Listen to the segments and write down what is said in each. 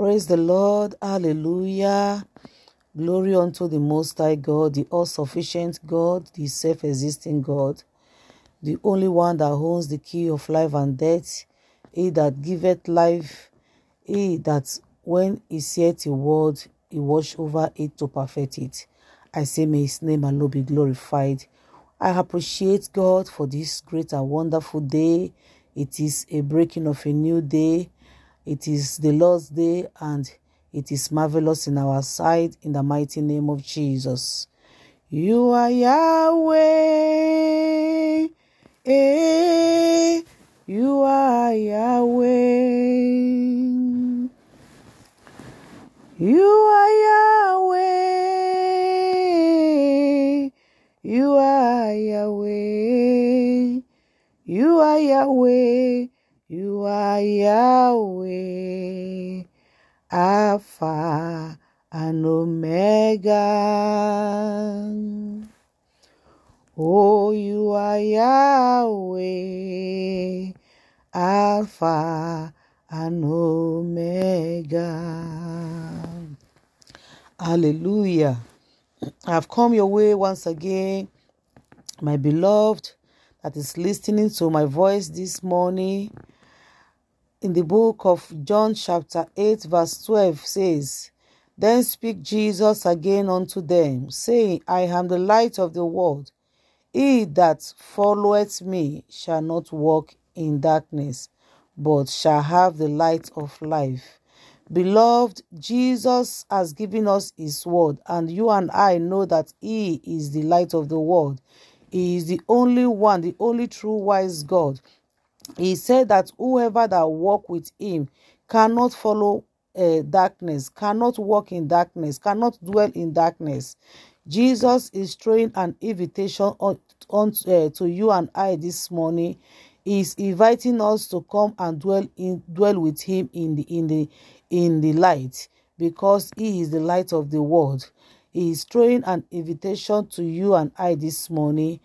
Praise the Lord. Hallelujah. Glory unto the Most High God, the all sufficient God, the self existing God, the only one that holds the key of life and death, he that giveth life, he that when he saith a word, he watch over it to perfect it. I say, may his name alone be glorified. I appreciate God for this great and wonderful day. It is a breaking of a new day. It is the Lord's day and it is marvelous in our sight in the mighty name of Jesus. You are Yahweh. Eh, you are Yahweh. You are Yahweh. You are Yahweh. You are Yahweh. You are Yahweh. Alpha and Omega. Oh, you are Yahweh. Alpha and Omega. Hallelujah. I've come your way once again, my beloved that is listening to my voice this morning. In the book of John, chapter 8, verse 12 says, Then speak Jesus again unto them, saying, I am the light of the world. He that followeth me shall not walk in darkness, but shall have the light of life. Beloved, Jesus has given us his word, and you and I know that he is the light of the world. He is the only one, the only true wise God. He said that whoever that walk with him cannot follow uh, darkness, cannot walk in darkness, cannot dwell in darkness. Jesus is throwing an invitation on, on uh, to you and I this morning. He's inviting us to come and dwell in dwell with him in the in the in the light because he is the light of the world. He is throwing an invitation to you and I this morning.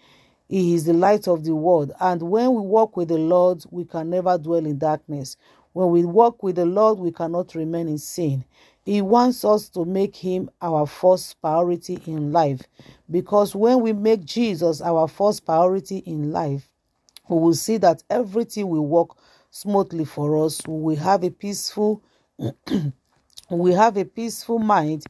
He is the light of the world. And when we walk with the Lord, we can never dwell in darkness. When we walk with the Lord, we cannot remain in sin. He wants us to make him our first priority in life. Because when we make Jesus our first priority in life, we will see that everything will work smoothly for us. We have a peaceful we have a peaceful mind.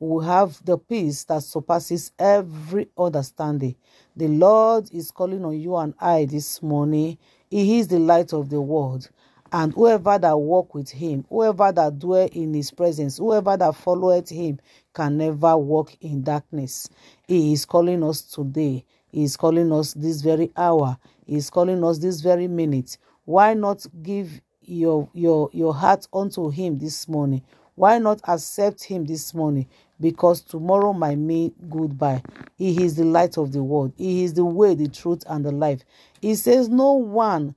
We will have the peace that surpasses every understanding. The Lord is calling on you and I this morning. He is the light of the world. And whoever that walk with him, whoever that dwell in his presence, whoever that followeth him can never walk in darkness. He is calling us today. He is calling us this very hour. He is calling us this very minute. Why not give your your your heart unto him this morning? Why not accept him this morning? Because tomorrow might mean goodbye. He is the light of the world. He is the way, the truth, and the life. He says, No one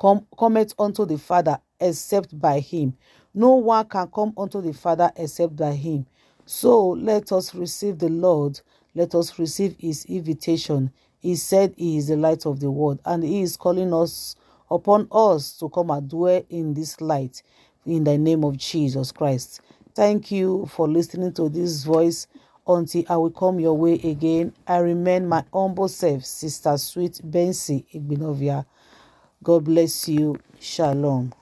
come cometh unto the Father except by him. No one can come unto the Father except by him. So let us receive the Lord. Let us receive his invitation. He said he is the light of the world, and he is calling us upon us to come and dwell in this light in the name of Jesus Christ. Thank you for listening to this voice. Until I will come your way again, I remain my humble self, Sister Sweet Bensi Igbinovia. God bless you. Shalom.